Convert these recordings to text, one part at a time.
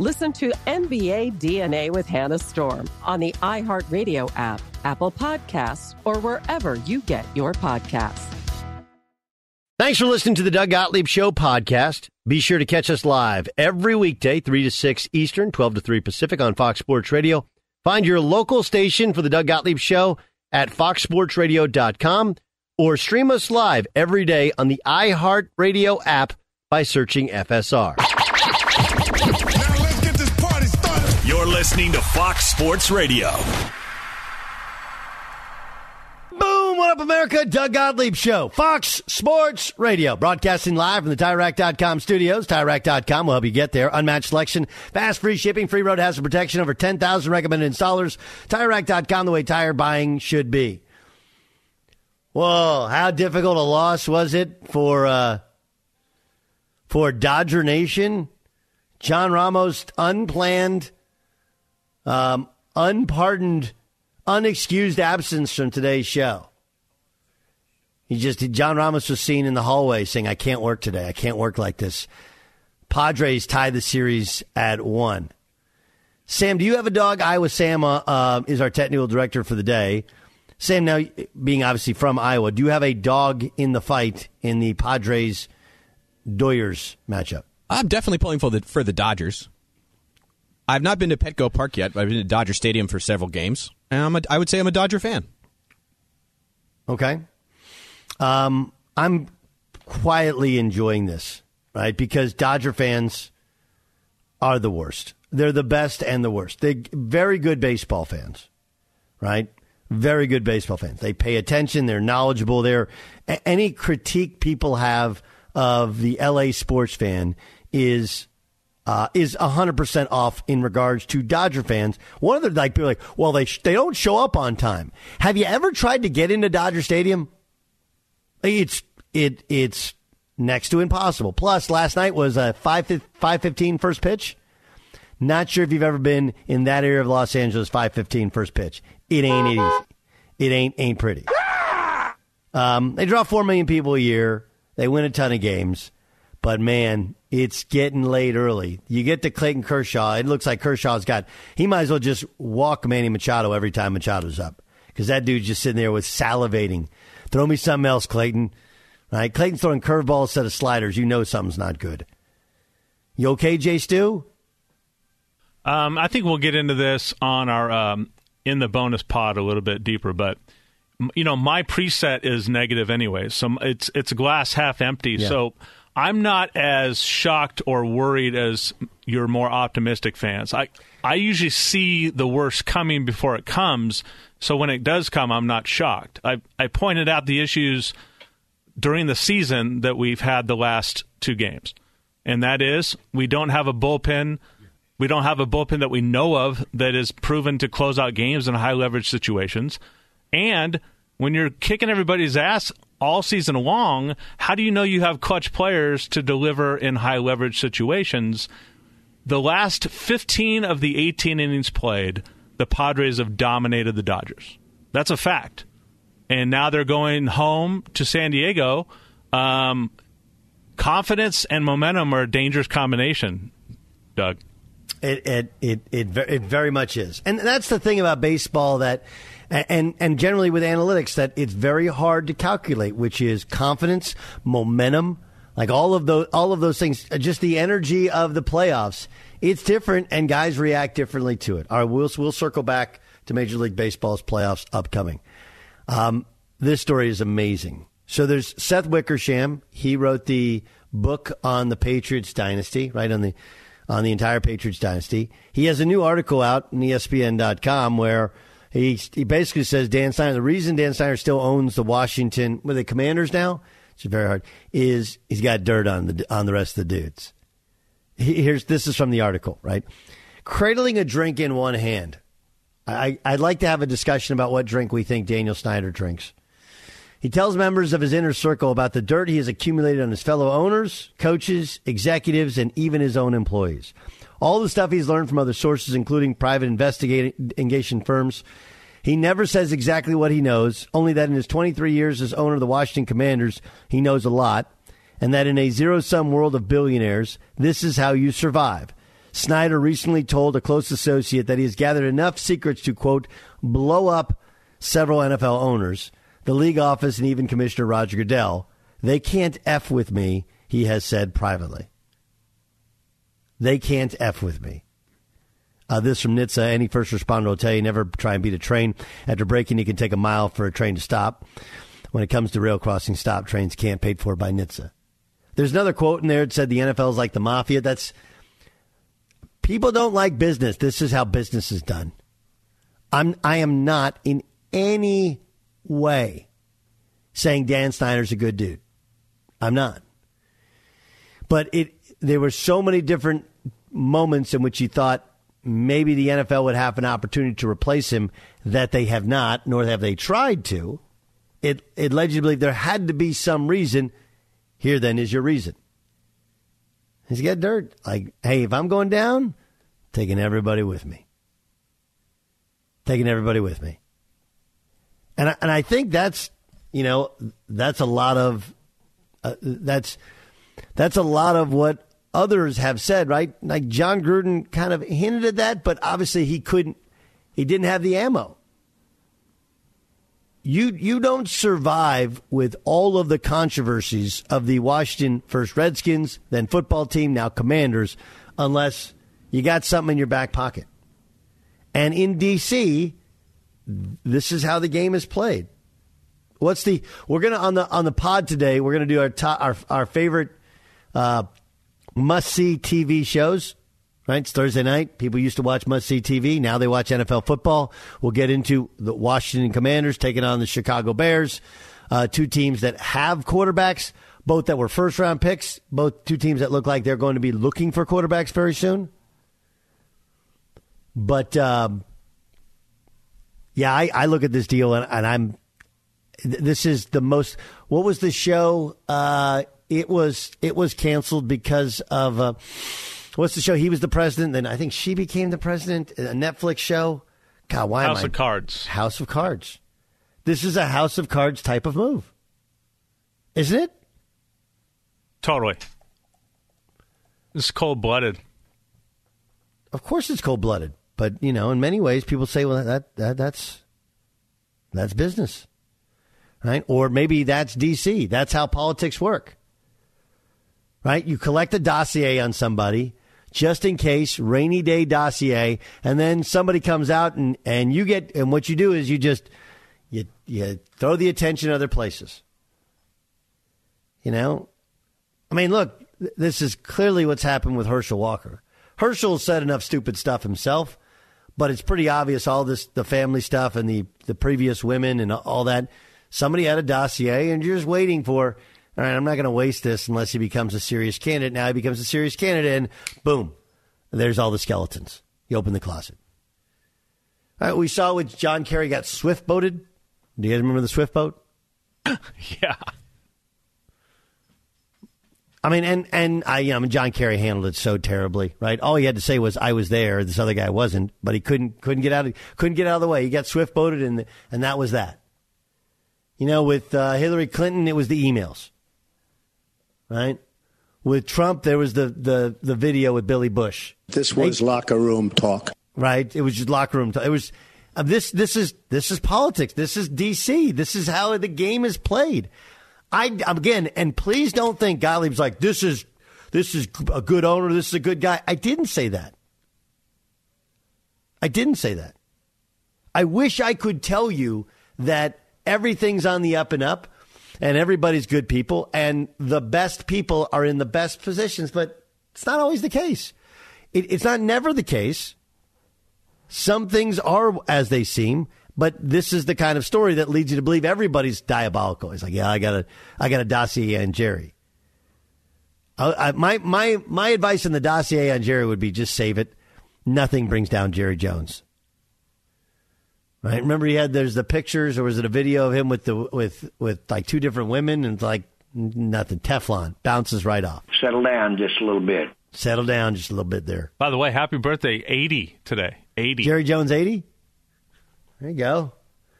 Listen to NBA DNA with Hannah Storm on the iHeartRadio app, Apple Podcasts, or wherever you get your podcasts. Thanks for listening to the Doug Gottlieb Show podcast. Be sure to catch us live every weekday, 3 to 6 Eastern, 12 to 3 Pacific on Fox Sports Radio. Find your local station for the Doug Gottlieb Show at foxsportsradio.com or stream us live every day on the iHeartRadio app by searching FSR. Listening to Fox Sports Radio. Boom! What up, America? Doug Gottlieb Show. Fox Sports Radio. Broadcasting live from the TireRack.com studios. TireRack.com will help you get there. Unmatched selection, fast free shipping, free road hazard protection, over 10,000 recommended installers. TireRack.com, the way tire buying should be. Whoa, how difficult a loss was it for, uh, for Dodger Nation? John Ramos unplanned um, unpardoned, unexcused absence from today's show. He just, John Ramos was seen in the hallway saying, I can't work today. I can't work like this. Padres tied the series at one. Sam, do you have a dog? Iowa Sam uh, uh, is our technical director for the day. Sam, now being obviously from Iowa, do you have a dog in the fight in the Padres Doyers matchup? I'm definitely pulling for the for the Dodgers. I've not been to Petco Park yet, but I've been to Dodger Stadium for several games, and I'm a, I would say I'm a Dodger fan. Okay, um, I'm quietly enjoying this, right? Because Dodger fans are the worst. They're the best and the worst. They very good baseball fans, right? Very good baseball fans. They pay attention. They're knowledgeable. They're any critique people have of the LA sports fan is uh, is 100% off in regards to Dodger fans. One of the like people like, well, they sh- they don't show up on time. Have you ever tried to get into Dodger Stadium? It's it it's next to impossible. Plus, last night was a 5 515 first pitch. Not sure if you've ever been in that area of Los Angeles 515 first pitch. It ain't easy. It ain't ain't pretty. Um, they draw 4 million people a year. They win a ton of games. But man, it's getting late early. You get to Clayton Kershaw. It looks like Kershaw's got, he might as well just walk Manny Machado every time Machado's up. Because that dude's just sitting there with salivating. Throw me something else, Clayton. Right? Clayton's throwing curveballs instead of sliders. You know something's not good. You okay, Jay Stu? Um, I think we'll get into this on our um, in the bonus pod a little bit deeper, but you know my preset is negative anyway, so it's it's glass half empty. Yeah. So I'm not as shocked or worried as your more optimistic fans. I I usually see the worst coming before it comes, so when it does come, I'm not shocked. I I pointed out the issues during the season that we've had the last two games, and that is we don't have a bullpen we don't have a bullpen that we know of that is proven to close out games in high leverage situations. And when you're kicking everybody's ass all season long, how do you know you have clutch players to deliver in high leverage situations? The last 15 of the 18 innings played, the Padres have dominated the Dodgers. That's a fact. And now they're going home to San Diego. Um, confidence and momentum are a dangerous combination, Doug. It it it it, it very much is, and that's the thing about baseball that, and and generally with analytics that it's very hard to calculate, which is confidence, momentum, like all of those all of those things, just the energy of the playoffs. It's different, and guys react differently to it. All right, we'll we'll circle back to Major League Baseball's playoffs upcoming. Um, this story is amazing. So there's Seth Wickersham. He wrote the book on the Patriots dynasty, right on the on the entire Patriots dynasty. He has a new article out on ESPN.com where he he basically says Dan Snyder. The reason Dan Snyder still owns the Washington with the Commanders now, it's very hard, is he's got dirt on the on the rest of the dudes. Here's this is from the article, right? Cradling a drink in one hand. I, I'd like to have a discussion about what drink we think Daniel Snyder drinks. He tells members of his inner circle about the dirt he has accumulated on his fellow owners, coaches, executives, and even his own employees. All the stuff he's learned from other sources, including private investigation firms. He never says exactly what he knows, only that in his 23 years as owner of the Washington Commanders, he knows a lot, and that in a zero sum world of billionaires, this is how you survive. Snyder recently told a close associate that he has gathered enough secrets to, quote, blow up several NFL owners the league office, and even Commissioner Roger Goodell. They can't F with me, he has said privately. They can't F with me. Uh, this from NHTSA. Any first responder will tell you never try and beat a train. After braking, you can take a mile for a train to stop. When it comes to rail crossing stop trains, can't paid for by NHTSA. There's another quote in there that said the NFL is like the mafia. That's people don't like business. This is how business is done. I'm I am not in any way saying Dan Snyder's a good dude. I'm not. But it there were so many different moments in which he thought maybe the NFL would have an opportunity to replace him that they have not, nor have they tried to. It it led you to believe there had to be some reason. Here then is your reason. He's got dirt. Like, hey, if I'm going down, taking everybody with me. Taking everybody with me. And I, and I think that's you know that's a lot of uh, that's that's a lot of what others have said, right? Like Jon Gruden kind of hinted at that, but obviously he couldn't. He didn't have the ammo. You you don't survive with all of the controversies of the Washington first Redskins, then football team, now Commanders, unless you got something in your back pocket. And in DC, this is how the game is played. What's the? We're gonna on the on the pod today. We're gonna do our top, our our favorite uh, must see TV shows. Right, it's Thursday night. People used to watch must see TV. Now they watch NFL football. We'll get into the Washington Commanders taking on the Chicago Bears, uh, two teams that have quarterbacks, both that were first round picks, both two teams that look like they're going to be looking for quarterbacks very soon. But um, yeah, I, I look at this deal and, and I'm. This is the most. What was the show? Uh, it was it was canceled because of uh, what's the show? He was the president. Then I think she became the president. A Netflix show. God, why House am I? of Cards. House of Cards. This is a House of Cards type of move, isn't it? Totally. It's cold blooded. Of course, it's cold blooded. But you know, in many ways, people say, "Well, that, that that's that's business, right?" Or maybe that's DC. That's how politics work, right? You collect a dossier on somebody just in case, rainy day dossier, and then somebody comes out and, and you get, and what you do is you just, you, you throw the attention other places. You know? I mean, look, this is clearly what's happened with Herschel Walker. Herschel said enough stupid stuff himself, but it's pretty obvious all this, the family stuff and the, the previous women and all that. Somebody had a dossier and you're just waiting for, all right, I'm not going to waste this unless he becomes a serious candidate. Now he becomes a serious candidate, and boom, there's all the skeletons. You open the closet. All right, we saw when John Kerry got swift boated. Do you guys remember the swift boat? yeah. I mean, and and I, you know, I mean, John Kerry handled it so terribly, right? All he had to say was, "I was there." This other guy wasn't, but he couldn't couldn't get out of couldn't get out of the way. He got swift boated, and and that was that. You know, with uh, Hillary Clinton, it was the emails right? With Trump, there was the, the, the video with Billy Bush. This was they, locker room talk, right? It was just locker room talk. It was uh, this. This is this is politics. This is DC. This is how the game is played. I again, and please don't think Gottlieb's like this is this is a good owner. This is a good guy. I didn't say that. I didn't say that. I wish I could tell you that everything's on the up and up and everybody's good people, and the best people are in the best positions, but it's not always the case. It, it's not never the case. Some things are as they seem, but this is the kind of story that leads you to believe everybody's diabolical. It's like, yeah, I got a, I got a dossier on Jerry. I, I, my my my advice in the dossier on Jerry would be just save it. Nothing brings down Jerry Jones. Right? Remember, he had there's the pictures, or was it a video of him with the with with like two different women, and like nothing Teflon bounces right off. Settle down just a little bit. Settle down just a little bit there. By the way, happy birthday, eighty today. Eighty. Jerry Jones, eighty. There you go.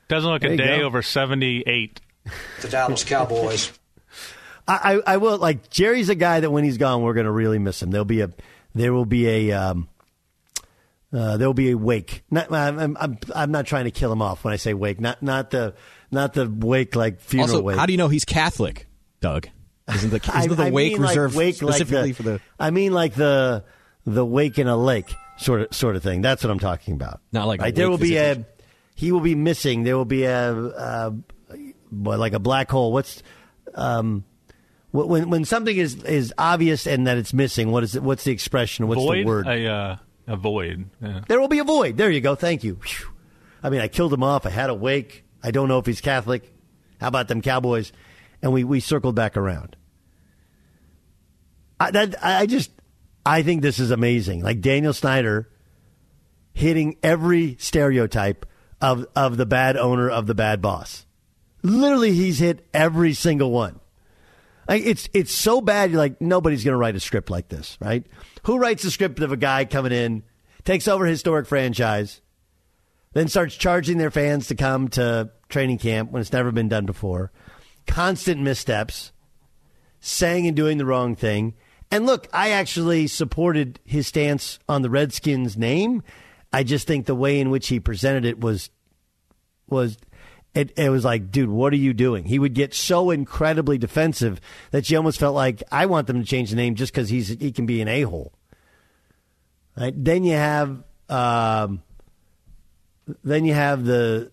Doesn't look there a day go. over seventy-eight. The Dallas Cowboys. I, I, I will like Jerry's a guy that when he's gone, we're going to really miss him. There'll be a there will be a um, uh, there will be a wake. Not, I'm, I'm, I'm not trying to kill him off when I say wake. Not not the not the wake like funeral also, wake. How do you know he's Catholic, Doug? Isn't the, isn't the I wake reserved like wake specifically like the, for the? I mean, like the the wake in a lake sort of sort of thing. That's what I'm talking about. Not like right? there will be a he will be missing. There will be a, a like a black hole. What's um, when when something is is obvious and that it's missing? What is it? What's the expression? What's Void? the word? A, uh, a void. Yeah. There will be a void. There you go. Thank you. Whew. I mean, I killed him off. I had a wake. I don't know if he's Catholic. How about them Cowboys? And we, we circled back around. I, that, I just, I think this is amazing. Like Daniel Snyder hitting every stereotype of, of the bad owner, of the bad boss. Literally, he's hit every single one. Like, it's it's so bad. You're like nobody's going to write a script like this, right? Who writes a script of a guy coming in, takes over a historic franchise, then starts charging their fans to come to training camp when it's never been done before, constant missteps, saying and doing the wrong thing. And look, I actually supported his stance on the Redskins name. I just think the way in which he presented it was was it, it was like, dude, what are you doing? He would get so incredibly defensive that you almost felt like I want them to change the name just because he's he can be an a hole. Right? Then you have um, then you have the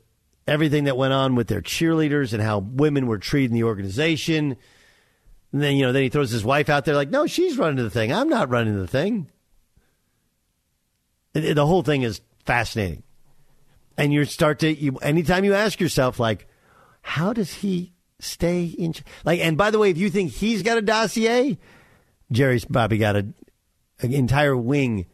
everything that went on with their cheerleaders and how women were treated in the organization. And then you know, then he throws his wife out there like, no, she's running the thing. I'm not running the thing. The whole thing is fascinating and you start to you, anytime you ask yourself like how does he stay in like and by the way if you think he's got a dossier jerry's probably got a, an entire wing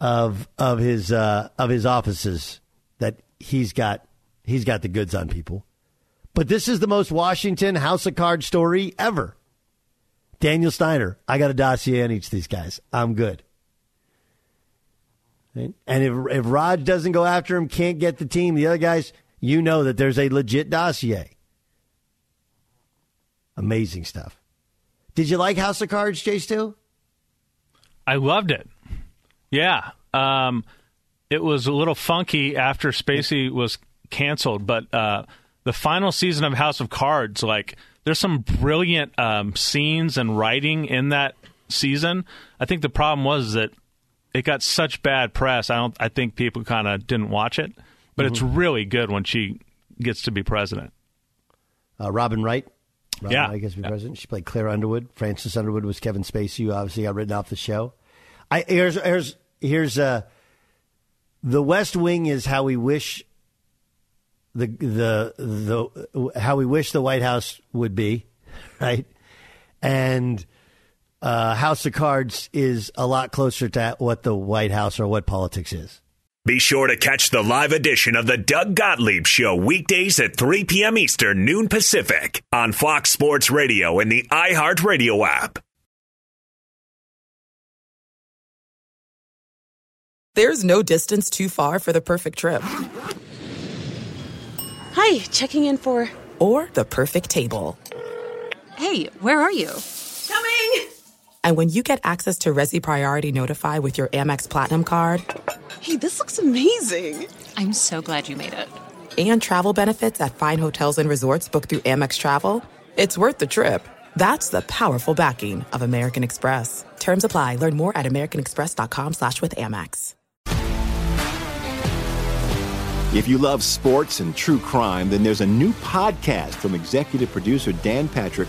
of of his uh, of his offices that he's got he's got the goods on people. But this is the most washington house of cards story ever. Daniel Snyder i got a dossier on each of these guys. I'm good and if, if Roger doesn't go after him, can't get the team, the other guys, you know that there's a legit dossier. Amazing stuff. Did you like House of Cards, Jay Stu? I loved it. Yeah. Um, it was a little funky after Spacey was canceled, but uh, the final season of House of Cards, like there's some brilliant um, scenes and writing in that season. I think the problem was that it got such bad press. I don't. I think people kind of didn't watch it, but mm-hmm. it's really good when she gets to be president. Uh, Robin Wright. Robin yeah, gets to be yeah. president. She played Claire Underwood. Francis Underwood was Kevin Spacey, who obviously got written off the show. I here's here's here's uh, the West Wing is how we wish the the the how we wish the White House would be, right? And uh, House of Cards is a lot closer to what the White House or what politics is. Be sure to catch the live edition of the Doug Gottlieb Show weekdays at 3 p.m. Eastern, noon Pacific on Fox Sports Radio and the iHeartRadio app. There's no distance too far for the perfect trip. Hi, checking in for. Or the perfect table. Hey, where are you? Coming! And when you get access to Resy Priority Notify with your Amex Platinum card. Hey, this looks amazing! I'm so glad you made it. And travel benefits at fine hotels and resorts booked through Amex Travel. It's worth the trip. That's the powerful backing of American Express. Terms apply. Learn more at americanexpress.com slash with Amex. If you love sports and true crime, then there's a new podcast from executive producer Dan Patrick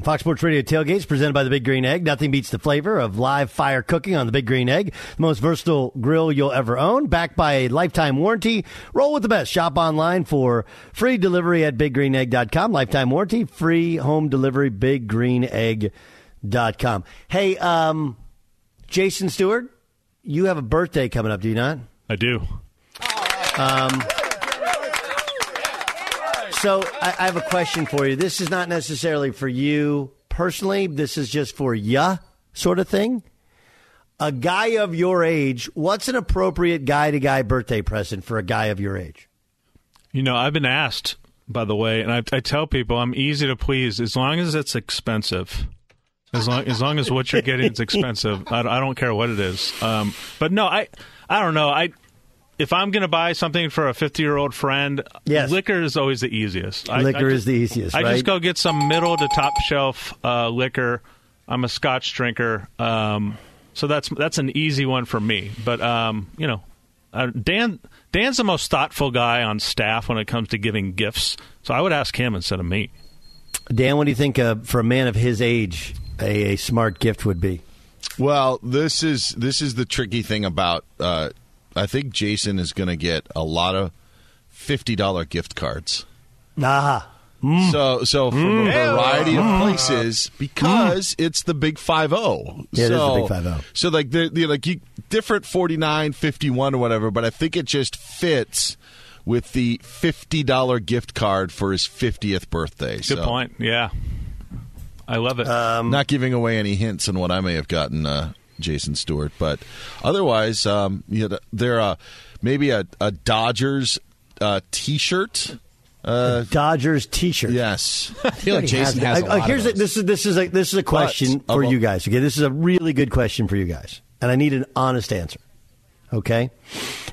Fox Sports Radio tailgates presented by the Big Green Egg. Nothing beats the flavor of live fire cooking on the Big Green Egg. The most versatile grill you'll ever own, backed by a lifetime warranty. Roll with the best. Shop online for free delivery at biggreenegg.com. Lifetime warranty, free home delivery, biggreenegg.com. Hey, um, Jason Stewart, you have a birthday coming up, do you not? I do. Um, so I, I have a question for you. This is not necessarily for you personally. This is just for ya sort of thing. A guy of your age, what's an appropriate guy to guy birthday present for a guy of your age? You know, I've been asked, by the way, and I, I tell people I'm easy to please as long as it's expensive. As long as long as what you're getting is expensive, I, I don't care what it is. Um, but no, I I don't know. I if I'm going to buy something for a 50 year old friend, Yes. liquor is always the easiest. I- Liquor I is the easiest, I right? just go get some middle to top shelf uh, liquor. I'm a Scotch drinker, um, so that's that's an easy one for me. But um, you know, uh, Dan Dan's the most thoughtful guy on staff when it comes to giving gifts. So I would ask him instead of me. Dan, what do you think uh, for a man of his age, a, a smart gift would be? Well, this is this is the tricky thing about. Uh, I think Jason is going to get a lot of fifty dollar gift cards. Aha. So, so from Mm. a variety of Mm. places because it's the big five zero. Yeah, it is the so, big 5-0. So, like the, the like you, different 49, 51 or whatever, but I think it just fits with the fifty dollar gift card for his fiftieth birthday. Good so. point. Yeah, I love it. Um, Not giving away any hints on what I may have gotten, uh, Jason Stewart, but otherwise, um, you know, there uh, maybe a, a Dodgers uh, T-shirt. Uh, Dodgers T-shirt. Yes, I feel like Jason has. Uh, here's a, this is this is a this is a question But- for oh, you guys. Okay, this is a really good question for you guys, and I need an honest answer. Okay,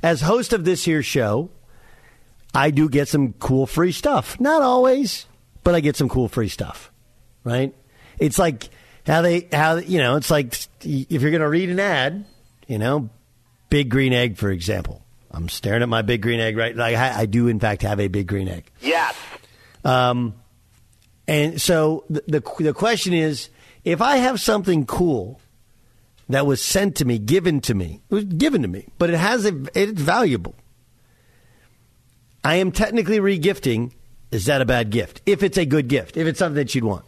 as host of this here show, I do get some cool free stuff. Not always, but I get some cool free stuff. Right? It's like how they how you know. It's like if you're going to read an ad, you know, big green egg, for example. I'm staring at my big green egg right. Like I, I do, in fact, have a big green egg. Yes. Um, and so the, the the question is, if I have something cool that was sent to me, given to me, it was given to me, but it has a, it's valuable. I am technically regifting. Is that a bad gift? If it's a good gift, if it's something that you'd want.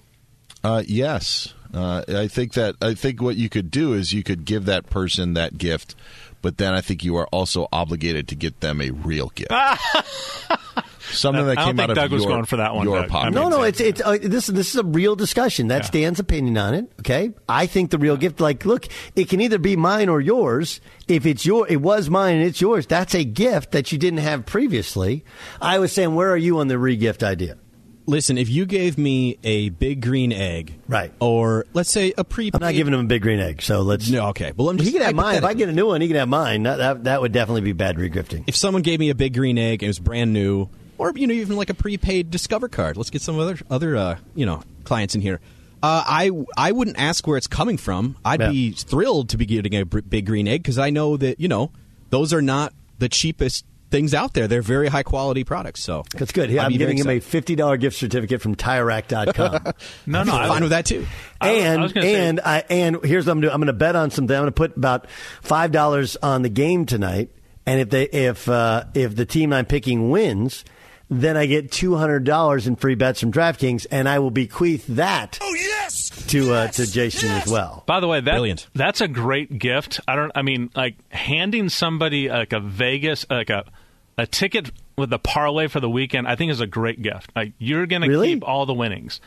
Uh, yes, uh, I think that I think what you could do is you could give that person that gift, but then I think you are also obligated to get them a real gift. Something that I don't came think out Doug of was going for that one, your Doug. pocket. No, no, it's it's uh, this this is a real discussion. That's Dan's opinion on it. Okay, I think the real gift, like, look, it can either be mine or yours. If it's your, it was mine and it's yours. That's a gift that you didn't have previously. I was saying, where are you on the regift idea? Listen, if you gave me a big green egg, right, or let's say a pre, I'm not giving him a big green egg, so let's. No, okay. Well, I'm he can have mine. If I get a new one, he can have mine. That that, that would definitely be bad regifting. if someone gave me a big green egg and it was brand new, or you know even like a prepaid Discover card, let's get some other other uh, you know clients in here. Uh, I I wouldn't ask where it's coming from. I'd be thrilled to be getting a big green egg because I know that you know those are not the cheapest things out there. They're very high quality products. So That's good. I'd I'm giving him a fifty dollar gift certificate from TireRack.com. No, no, I'm fine with that too. And I was gonna say- and I and here's what I'm doing. I'm going to bet on something. I'm going to put about five dollars on the game tonight. And if they if uh, if the team I'm picking wins, then I get two hundred dollars in free bets from DraftKings, and I will bequeath that. Oh yes, to uh, to Jason as well. By the way, that, Brilliant. That's a great gift. I don't. I mean, like handing somebody like a Vegas, like a a ticket with a parlay for the weekend. I think is a great gift. Like you're going to Really? keep all the winnings.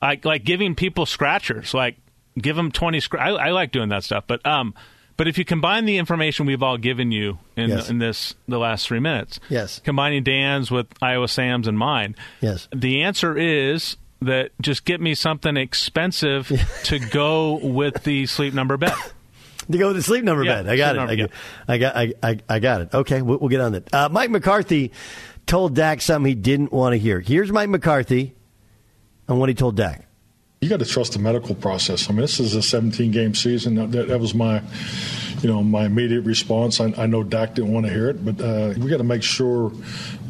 Like like giving people scratchers. Like give them twenty. Scr- I, I like doing that stuff. But um, but if you combine the information we've all given you in Yes. in this the last three minutes, Yes. combining Dan's with Iowa Sam's and mine, Yes. the answer is that just get me something expensive to go with the sleep number bet. To go with the sleep number Yeah, bed. I got it. number, I, got, I got. I, I, I got it. Okay, we'll, we'll get on that. Uh, Mike McCarthy told Dak something he didn't want to hear. Here's Mike McCarthy and what he told Dak. You got to trust the medical process. I mean, this is a 17 game season. That, that was my, you know, my immediate response. I, I know Dak didn't want to hear it, but uh, we got to make sure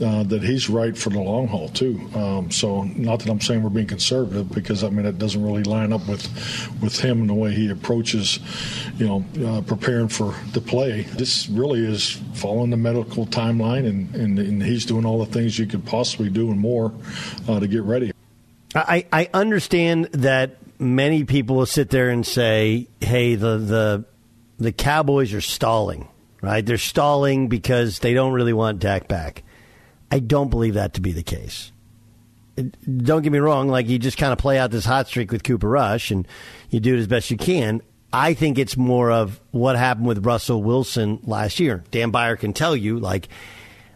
uh, that he's right for the long haul too. Um, so, not that I'm saying we're being conservative, because I mean it doesn't really line up with with him and the way he approaches, you know, uh, preparing for the play. This really is following the medical timeline, and, and, and he's doing all the things you could possibly do and more uh, to get ready. I, I understand that many people will sit there and say, "Hey, the the the Cowboys are stalling, right? They're stalling because they don't really want Dak back." I don't believe that to be the case. Don't get me wrong; like you just kind of play out this hot streak with Cooper Rush, and you do it as best you can. I think it's more of what happened with Russell Wilson last year. Dan Beyer can tell you, like,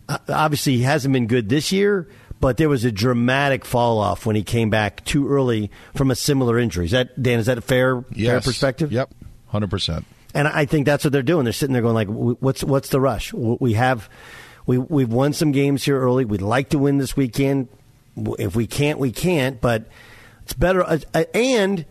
obviously he hasn't been good this year but there was a dramatic fall off when he came back too early from a similar injury. Is that Dan? Is that a fair yes. fair perspective? Yep, hundred percent. And I think that's what they're doing. They're sitting there going like, "What's what's the rush? We have we we've won some games here early. We'd like to win this weekend. If we can't, we can't. But it's better. Uh, uh, and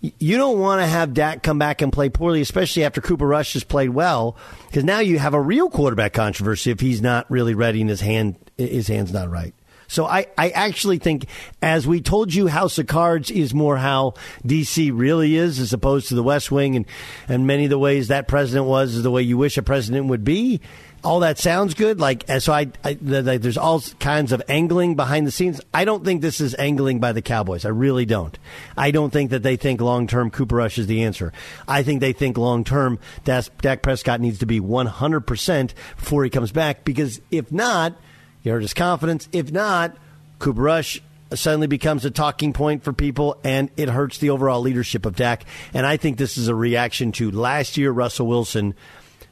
you don't want to have Dak come back and play poorly, especially after Cooper Rush has played well, because now you have a real quarterback controversy if he's not really ready and his hand his hand's not right. So I, I actually think, as we told you, House of Cards is more how DC really is, as opposed to the West Wing, and and many of the ways that president was is the way you wish a president would be. All that sounds good. Like so, I, I like, there's all kinds of angling behind the scenes. I don't think this is angling by the Cowboys. I really don't. I don't think that they think long term Cooper Rush is the answer. I think they think long term Dak Prescott needs to be 100 percent before he comes back. Because if not you hurt his confidence. If not, Cooper Rush suddenly becomes a talking point for people, and it hurts the overall leadership of Dak. And I think this is a reaction to last year Russell Wilson,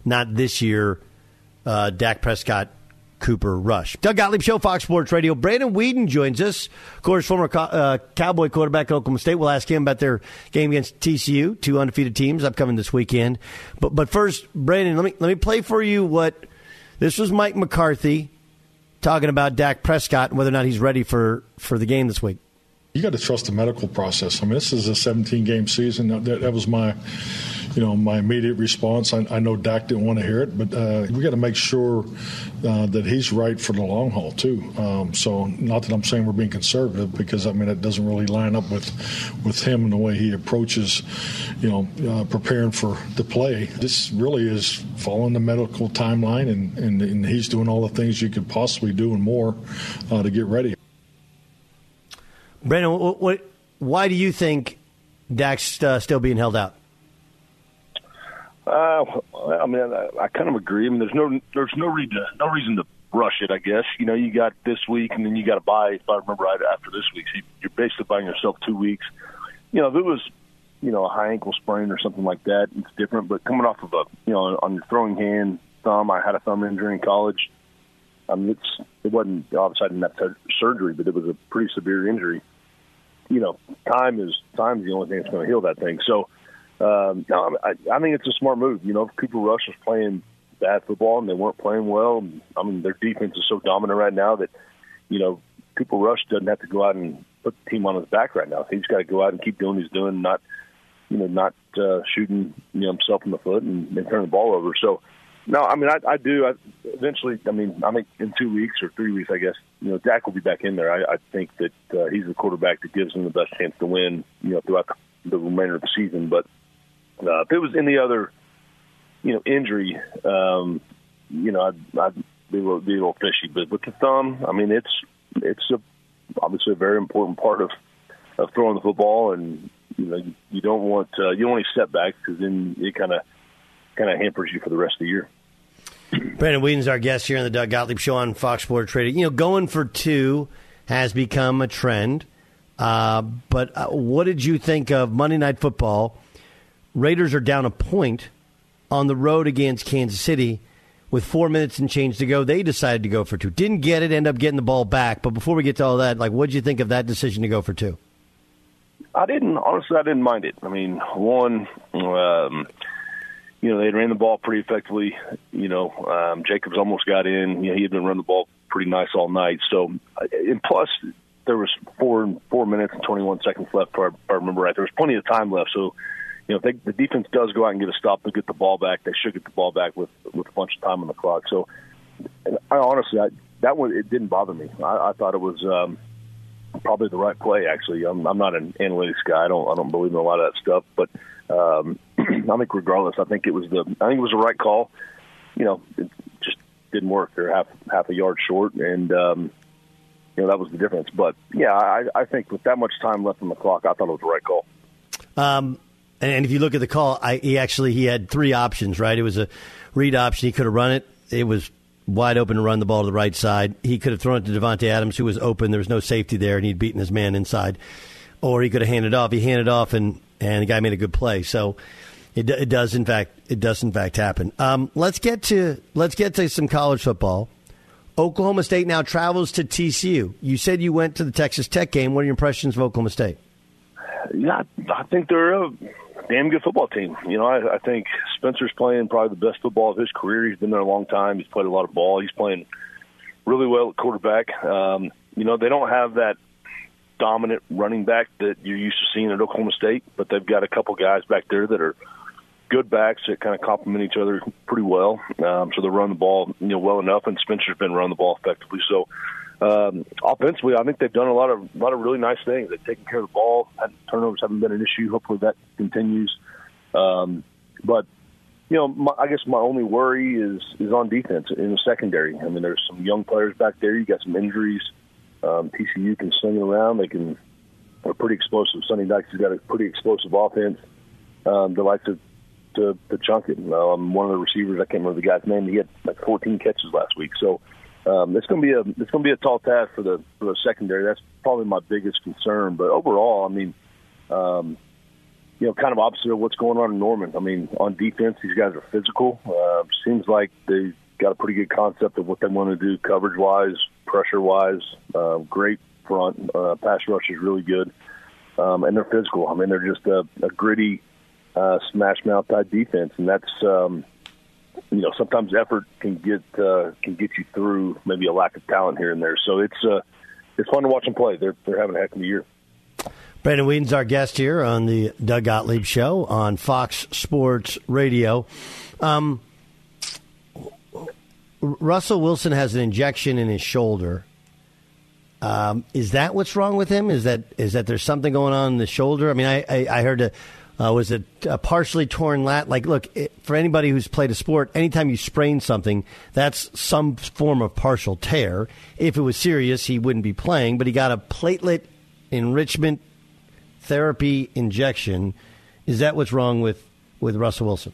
not this year uh, Dak Prescott. Cooper Rush. Doug Gottlieb Show, Fox Sports Radio. Brandon Weeden joins us. Of course, former uh, Cowboy quarterback at Oklahoma State. We'll ask him about their game against TCU, two undefeated teams upcoming this weekend. But but first, Brandon, let me let me play for you what this was Mike McCarthy talking about Dak Prescott and whether or not he's ready for, for the game this week. You got to trust the medical process. I mean, this is a 17 game season. That, that was my you know, my immediate response. I, I know Dak didn't want to hear it, but uh, we got to make sure uh, that he's right for the long haul too. Um, so, not that I'm saying we're being conservative, because I mean it doesn't really line up with with him and the way he approaches, you know, uh, preparing for the play. This really is following the medical timeline, and, and, and he's doing all the things you could possibly do and more uh, to get ready. Brandon, what, what, why do you think Dak's uh, still being held out? Uh, I mean, I, I kind of agree. I mean, there's no there's no reason no reason to rush it. I guess you know you got this week, and then you got to bye. If I remember right, after this week, so you're basically buying yourself two weeks. You know, if it was you know a high ankle sprain or something like that, it's different. But coming off of a you know on your throwing hand thumb, I had a thumb injury in college. I mean, it's it wasn't obviously I didn't have to surgery, but it was a pretty severe injury. You know, time is time is the only thing that's going to heal that thing. So um, no, I, I think it's a smart move. You know, Cooper Rush was playing bad football and they weren't playing well, I mean, their defense is so dominant right now that, you know, Cooper Rush doesn't have to go out and put the team on his back right now. He's got to go out and keep doing what he's doing, not, you know, not uh, shooting you know himself in the foot and, and turning the ball over. So, no, I mean, I, I do. I, eventually, I mean, I think in two weeks or three weeks, I guess, you know, Dak will be back in there. I, I think that uh, he's the quarterback that gives them the best chance to win, you know, throughout the, the remainder of the season. But uh, if it was any other, you know, injury, um, you know, I'd, I'd be a, little, be a little fishy. But with the thumb, I mean, it's it's a, obviously a very important part of of throwing the football, and you know, you, you don't want uh, you don't want any setbacks because then it kind of kind of hampers you for the rest of the year. Brandon Weeden's our guest here on the Doug Gottlieb Show on Fox Sports Radio. You know, going for two has become a trend. Uh, but uh, what did you think of Monday Night Football? Raiders are down a point on the road against Kansas City with four minutes and change to go. They decided to go for two. Didn't get it, end up getting the ball back. But before we get to all that, like, what did you think of that decision to go for two? I didn't honestly. I didn't mind it. I mean, one, um, you know, they ran the ball pretty effectively. You know, um, Jacobs almost got in. You know, he had been running the ball pretty nice all night. So, and plus, there was four four minutes and 21 seconds left. If I remember right, there was plenty of time left. So, you know, they, the defense does go out and get a stop and get the ball back, they should get the ball back with with a bunch of time on the clock. So, I honestly, I, that one it didn't bother me. I, I thought it was um, probably the right play. Actually, I'm, I'm not an analytics guy. I don't I don't believe in a lot of that stuff. But um, I think regardless, I think it was the I think it was the right call. You know, it just didn't work. They're half half a yard short, and um, you know that was the difference. But yeah, I, I think with that much time left on the clock, I thought it was the right call. Um, and if you look at the call, I, he actually he had three options. Right, it was a read option. He could have run it. It was wide open to run the ball to the right side. He could have thrown it to Davante Adams, who was open. There was no safety there, and he'd beaten his man inside. Or he could have handed off. He handed off, and and the guy made a good play. So it, it does in fact it does in fact happen. Um, let's get to let's get to some college football. Oklahoma State now travels to TCU. You said you went to the Texas Tech game. What are your impressions of Oklahoma State? Yeah, I think they're a damn good football team. You know, I, I think Spencer's playing probably the best football of his career. He's been there a long time. He's played a lot of ball. He's playing really well at quarterback. Um, you know, they don't have that dominant running back that you're used to seeing at Oklahoma State, but they've got a couple guys back there that are good backs that kind of complement each other pretty well. Um, so they run the ball, you know, well enough, and Spencer's been running the ball effectively. So um, offensively, I think they've done a lot of a lot of really nice things. They've taken care of the ball. Turnovers haven't been an issue. Hopefully that continues. Um, but you know, my, I guess my only worry is is on defense in the secondary. I mean, there's some young players back there. You got some injuries. Um, TCU can sling it around. They can. They're pretty explosive. Sonny Dykes has got a pretty explosive offense. Um, they like to to, to chunk it. Um, one of the receivers, I can't remember the guy's name. He had like 14 catches last week. So um, it's going to be a it's going to be a tall task for the for the secondary. That's probably my biggest concern. But overall, I mean, um, you know, kind of opposite of what's going on in Norman. I mean, on defense, these guys are physical. Uh, seems like they got a pretty good concept of what they want to do, coverage wise, pressure wise. Uh, great front, uh, pass rush is really good, um, and they're physical. I mean, they're just a, a gritty uh, smash mouth type defense, and that's um, you know sometimes effort can get uh, can get you through maybe a lack of talent here and there. So it's uh, it's fun to watch them play. They're they're having a heck of a year. Brandon Weeden's our guest here on the Doug Gottlieb Show on Fox Sports Radio. Um, Russell Wilson has an injection in his shoulder. Um, is that what's wrong with him? Is that is that there's something going on in the shoulder? I mean, I I, I heard a uh, was it a partially torn lat? Like, look, it, for anybody who's played a sport, anytime you sprain something, that's some form of partial tear. If it was serious, he wouldn't be playing, but he got a platelet enrichment therapy injection. Is that what's wrong with, with Russell Wilson?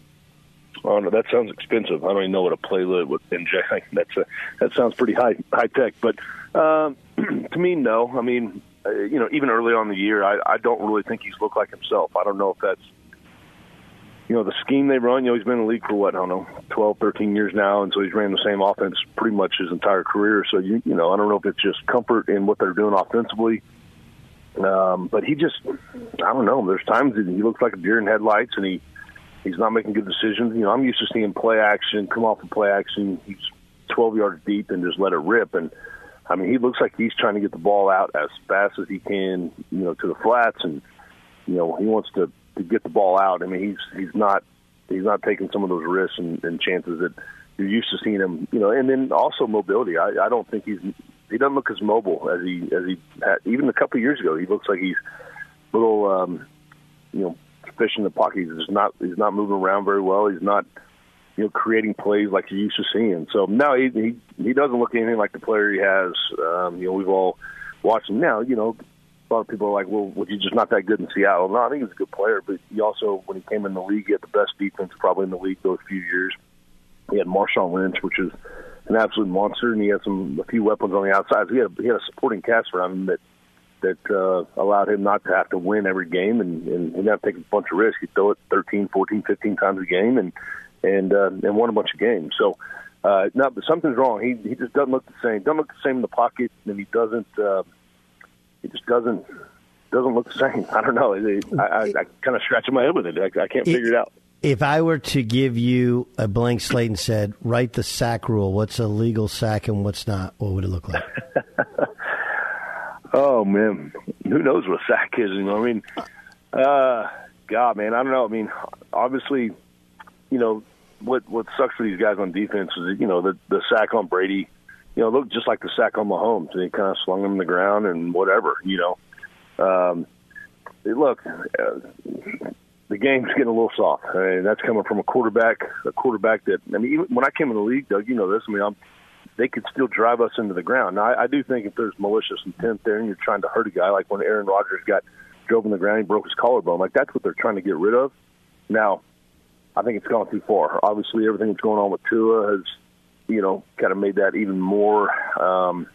Oh no, that sounds expensive. I don't even know what a platelet would inject. That's a, that sounds pretty high high tech. But um, to me, no. I mean, uh, you know, even early on in the year, I, I don't really think he's looked like himself. I don't know if that's, you know, the scheme they run. You know, he's been in the league for what I don't know, 12, 13 years now, and so he's ran the same offense pretty much his entire career. So you, you know, I don't know if it's just comfort in what they're doing offensively. Um, but he just, I don't know. There's times that he looks like a deer in headlights, and he he's not making good decisions. You know, I'm used to seeing play action come off of play action. He's 12 yards deep and just let it rip, and I mean, he looks like he's trying to get the ball out as fast as he can, you know, to the flats, and you know, he wants to to get the ball out. I mean, he's he's not he's not taking some of those risks and, and chances that you're used to seeing him, you know. And then also mobility. I, I don't think he's he doesn't look as mobile as he as he had even a couple of years ago. He looks like he's a little, um, you know, fish in the pocket. He's just not he's not moving around very well. He's not you know, creating plays like you used to seeing. So no, he he, he doesn't look anything like the player he has. Um, you know, we've all watched him. Now, you know, a lot of people are like, well, was he just not that good in Seattle? No, I think he's a good player, but he also, when he came in the league, he had the best defense probably in the league those few years. He had Marshawn Lynch, which is an absolute monster, and he had some a few weapons on the outside. So he had he had a supporting cast around him that that uh, allowed him not to have to win every game and, and he not take a bunch of risks. He'd throw it 13, 14, 15 times a game, and and uh, and won a bunch of games. So, uh, no, but something's wrong. He he just doesn't look the same. Doesn't look the same in the pocket, and he doesn't. Uh, he just doesn't doesn't look the same. I don't know. I, I, I kind of scratching my head with it. I, I can't figure it out. If I were to give you a blank slate and said, write the sack rule, what's a legal sack and what's not, what would it look like? Oh man, who knows what a sack is? You know, I mean, uh, God, man, I don't know. I mean, obviously, you know, what what sucks for these guys on defense is you know the the sack on Brady, you know, looked just like the sack on Mahomes. They kind of slung him on the ground and whatever, you know. Um, look, uh, the game's getting a little soft. I mean, that's coming from a quarterback, a quarterback that I mean, even when I came in the league, Doug, you know this. I mean, I'm, they could still drive us into the ground. Now, I, I do think if there's malicious intent there, and you're trying to hurt a guy, like when Aaron Rodgers got drove in the ground, he broke his collarbone. Like that's what they're trying to get rid of. Now, I think it's gone too far. Obviously, everything that's going on with Tua has, you know, kind of made that even more um,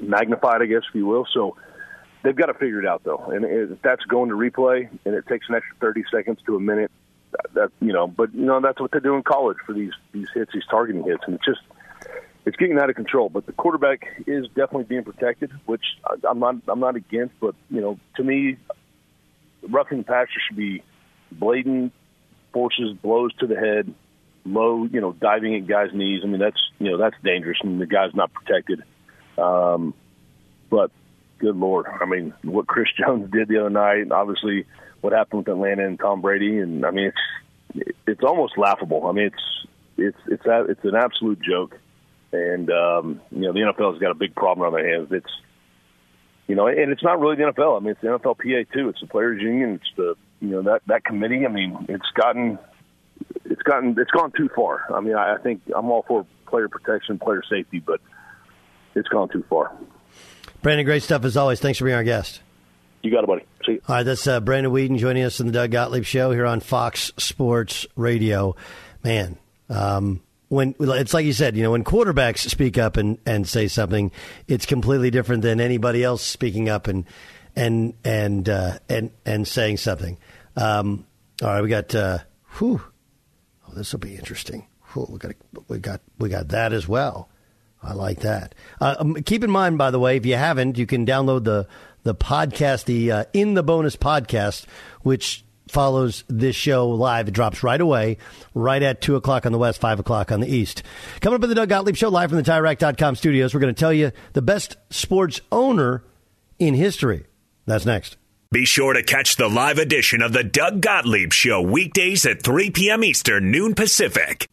magnified, I guess, if you will. So they've got to figure it out, though. And if that's going to replay, and it takes an extra thirty seconds to a minute, that you know, but you know that's what they do in college for these these hits, these targeting hits, and it's just it's getting out of control. But the quarterback is definitely being protected, which I'm not I'm not against. But you know, to me, roughing the passer should be blatant forces blows to the head, low, you know, diving at guys' knees. I mean, that's you know that's dangerous, and the guy's not protected. Um, but good lord, I mean, what Chris Jones did the other night, obviously what happened with Atlanta and Tom Brady, and I mean, it's it's almost laughable. I mean, it's it's it's a, it's an absolute joke, and um, you know, the NFL has got a big problem on their hands. It's you know, and it's not really the NFL. I mean, it's the NFLPA too. It's the players' union. It's the you know that that committee. I mean, it's gotten it's gotten it's gone too far. I mean, I, I think I'm all for player protection, player safety, but it's gone too far. Brandon, great stuff as always. Thanks for being our guest. You got it, buddy. See you. All right, that's uh, Brandon Weeden joining us in the Doug Gottlieb Show here on Fox Sports Radio. Man, um, when it's like you said, you know, when quarterbacks speak up and, and say something, it's completely different than anybody else speaking up and and and uh, and and saying something. Um, all right, we got. Uh, whew, oh, this will be interesting. Whew, we got we got we got that as well. I like that. Uh, um, keep in mind, by the way, if you haven't, you can download the the podcast, the uh, in the bonus podcast, which follows this show live. It drops right away, right at 2 o'clock on the west, 5 o'clock on the east. Coming up in the Doug Gottlieb Show, live from the TireRack.com studios, we're going to tell you the best sports owner in history. That's next. Be sure to catch the live edition of the Doug Gottlieb Show weekdays at 3 p.m. Eastern, noon Pacific.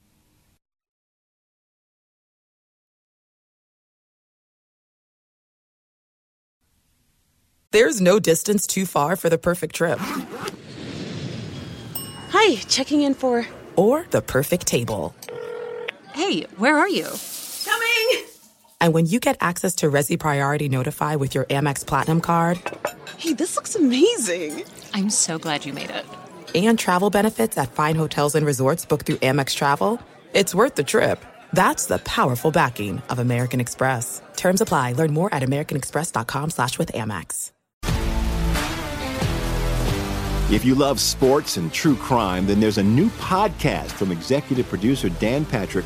There's no distance too far for the perfect trip. Hi, checking in for. Or the perfect table. Hey, where are you? Coming! And when you get access to Resy Priority Notify with your Amex Platinum card. Hey, this looks amazing! I'm so glad you made it. And travel benefits at fine hotels and resorts booked through Amex Travel. It's worth the trip. That's the powerful backing of American Express. Terms apply. Learn more at americanexpress.com slash with Amex. If you love sports and true crime, then there's a new podcast from executive producer Dan Patrick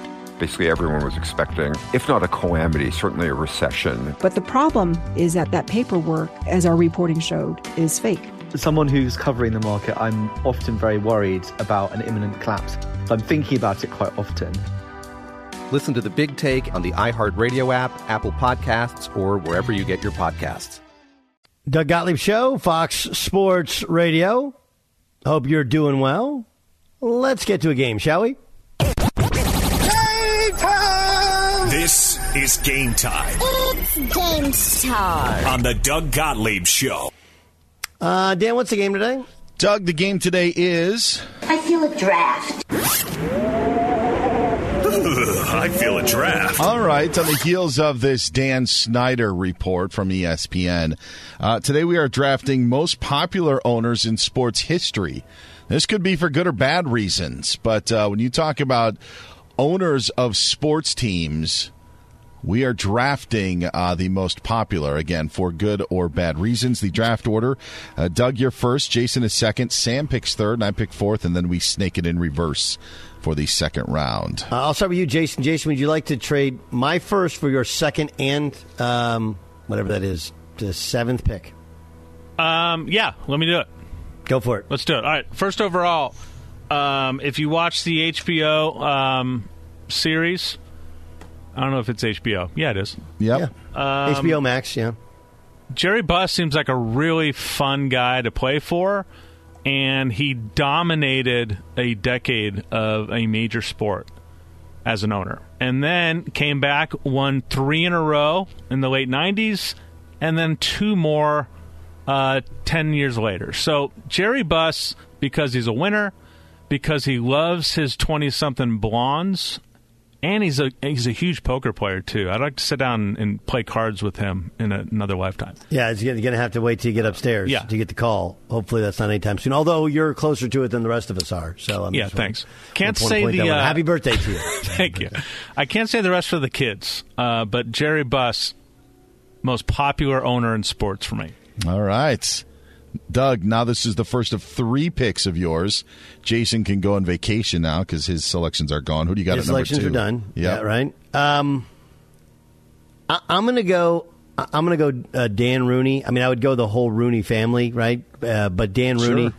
Basically, everyone was expecting, if not a calamity, certainly a recession. But the problem is that that paperwork, as our reporting showed, is fake. As someone who's covering the market, I'm often very worried about an imminent collapse. I'm thinking about it quite often. Listen to the big take on the iHeartRadio app, Apple Podcasts, or wherever you get your podcasts. Doug Gottlieb Show, Fox Sports Radio. Hope you're doing well. Let's get to a game, shall we? Is game time. It's game time. On the Doug Gottlieb Show. Uh, Dan, what's the game today? Doug, the game today is. I feel a draft. I feel a draft. All right, on the heels of this Dan Snyder report from ESPN, uh, today we are drafting most popular owners in sports history. This could be for good or bad reasons, but uh, when you talk about owners of sports teams, we are drafting uh, the most popular, again, for good or bad reasons. The draft order uh, Doug, you're first, Jason is second, Sam picks third, and I pick fourth, and then we snake it in reverse for the second round. Uh, I'll start with you, Jason. Jason, would you like to trade my first for your second and um, whatever that is, the seventh pick? Um, yeah, let me do it. Go for it. Let's do it. All right. First overall, um, if you watch the HBO um, series, I don't know if it's HBO. Yeah, it is. Yep. Um, HBO Max, yeah. Jerry Buss seems like a really fun guy to play for, and he dominated a decade of a major sport as an owner. And then came back, won three in a row in the late 90s, and then two more uh, 10 years later. So Jerry Buss, because he's a winner, because he loves his 20 something blondes, and he's a he's a huge poker player too. I'd like to sit down and play cards with him in a, another lifetime. Yeah, it's going to have to wait till you get upstairs Yeah. to get the call. Hopefully, that's not anytime soon. Although you're closer to it than the rest of us are. So I'm yeah, thanks. wanna- Can't wanna say the that one out. uh, happy birthday to you. Thank you. I can't say the rest for the kids, uh, but Jerry Buss, most popular owner in sports for me. All right. Doug, now this is the first of three picks of yours. Jason can go on vacation now because his selections are gone. Who do you got His at number selections two? are done. Yeah, Yeah, right. Um, I, I'm going to go. I- I'm going to go uh, Dan Rooney. I mean, I would go the whole Rooney family, right? Uh, but Dan Rooney Sure.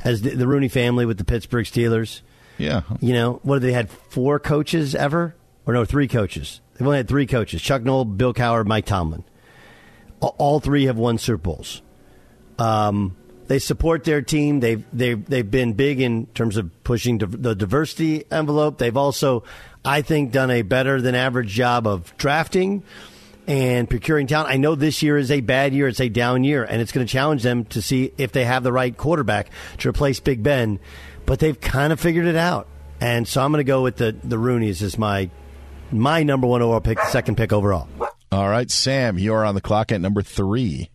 has the, the Rooney family with the Pittsburgh Steelers. Yeah. You know, what have they had? Four coaches ever? Or no, three coaches. They've only had three coaches Chuck Noll, Bill Cowher, Mike Tomlin. A- All three have won Super Bowls. Um, they support their team. They've they've they've been big in terms of pushing the diversity envelope. They've also, I think, done a better than average job of drafting and procuring talent. I know this year is a bad year; it's a down year, and it's going to challenge them to see if they have the right quarterback to replace Big Ben. But they've kind of figured it out, And so I'm going to go with the the Rooneys as my my number one overall pick, second pick overall. All right, Sam, you are on the clock at number three.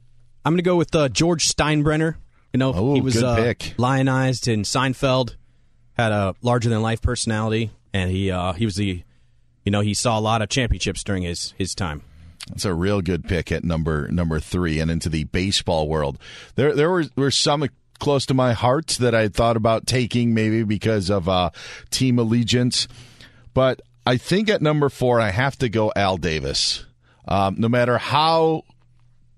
I'm going to go with uh, George Steinbrenner. You know, Ooh, he was uh, pick. lionized in Seinfeld, had a larger than life personality, and he uh, he was the, you know, he saw a lot of championships during his his time. That's a real good pick at number number three, and into the baseball world. There there were were some close to my heart that I thought about taking, maybe because of uh, team allegiance, but I think at number four I have to go Al Davis. Um, no matter how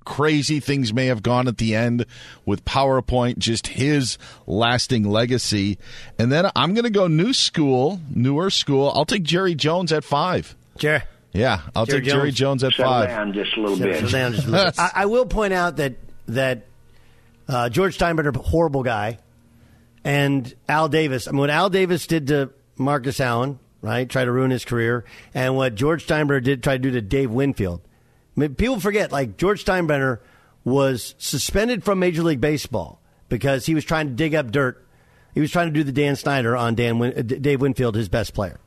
crazy things may have gone at the end with PowerPoint, just his lasting legacy. And then I'm going to go new school, newer school. I'll take Jerry Jones at five. Jerry. Yeah, I'll Jerry take Jerry Jones at Settle five. down just a little Settle bit. down just a little bit. I, I will point out that that uh, George Steinbrenner, horrible guy, and Al Davis. I mean, what Al Davis did to Marcus Allen, right, try to ruin his career, and what George Steinbrenner did try to do to Dave Winfield. I mean, people forget, like George Steinbrenner was suspended from Major League Baseball because he was trying to dig up dirt. He was trying to do the Dan Snyder on Dan Win- uh, Dave Winfield, his best player.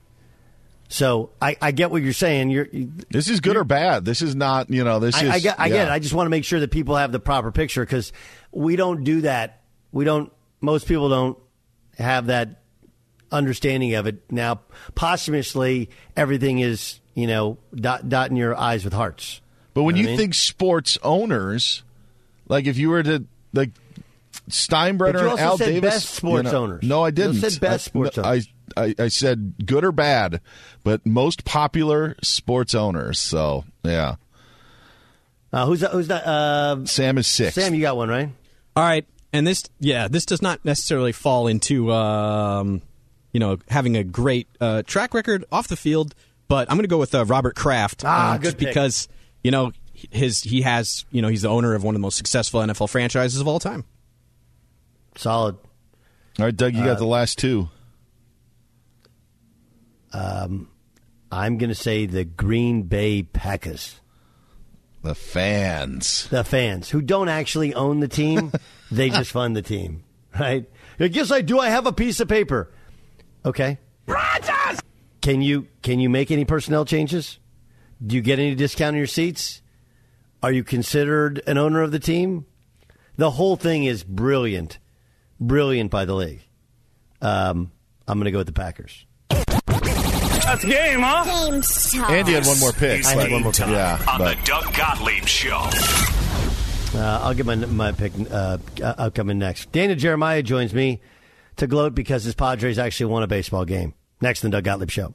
So I, I get what you're saying. You're This is good or bad. This is not, you know, this I, is. I get, I yeah. get it. I just want to make sure that people have the proper picture because we don't do that. We don't. Most people don't have that understanding of it. Now, posthumously, everything is you know dot, dotting your i's with hearts. But when know you what I mean? think sports owners, like if you were to like Steinbrenner But you and also Al said Davis, best sports you know- owners. No, I didn't. said best I, sports no, owners. I, I I said good or bad, but most popular sports owners. So yeah, uh, who's that? Who's that? Uh, Sam is six. Sam, you got one right? All right, and this yeah, this does not necessarily fall into um, you know having a great uh, track record off the field, but I'm going to go with uh, Robert Kraft Ah, uh, good just pick. Because you know his he has you know he's the owner of one of the most successful NFL franchises of all time. Solid. All right, Doug, you Uh, got the last two. Um, I'm going to say the Green Bay Packers. The fans. The fans who don't actually own the team, they just fund the team, right? I guess I do. I have a piece of paper. Okay. Can you can you make any personnel changes? Do you get any discount on your seats? Are you considered an owner of the team? The whole thing is brilliant, brilliant by the league. Um, I'm going to go with the Packers. That's game, huh? Game time. Andy had one more pick. I had one more pick. time Yeah, on but- the Doug Gottlieb Show. Uh, I'll get my my pick uh, uh, coming next. Daniel Jeremiah joins me to gloat because his Padres actually won a baseball game. Next, in the Doug Gottlieb Show.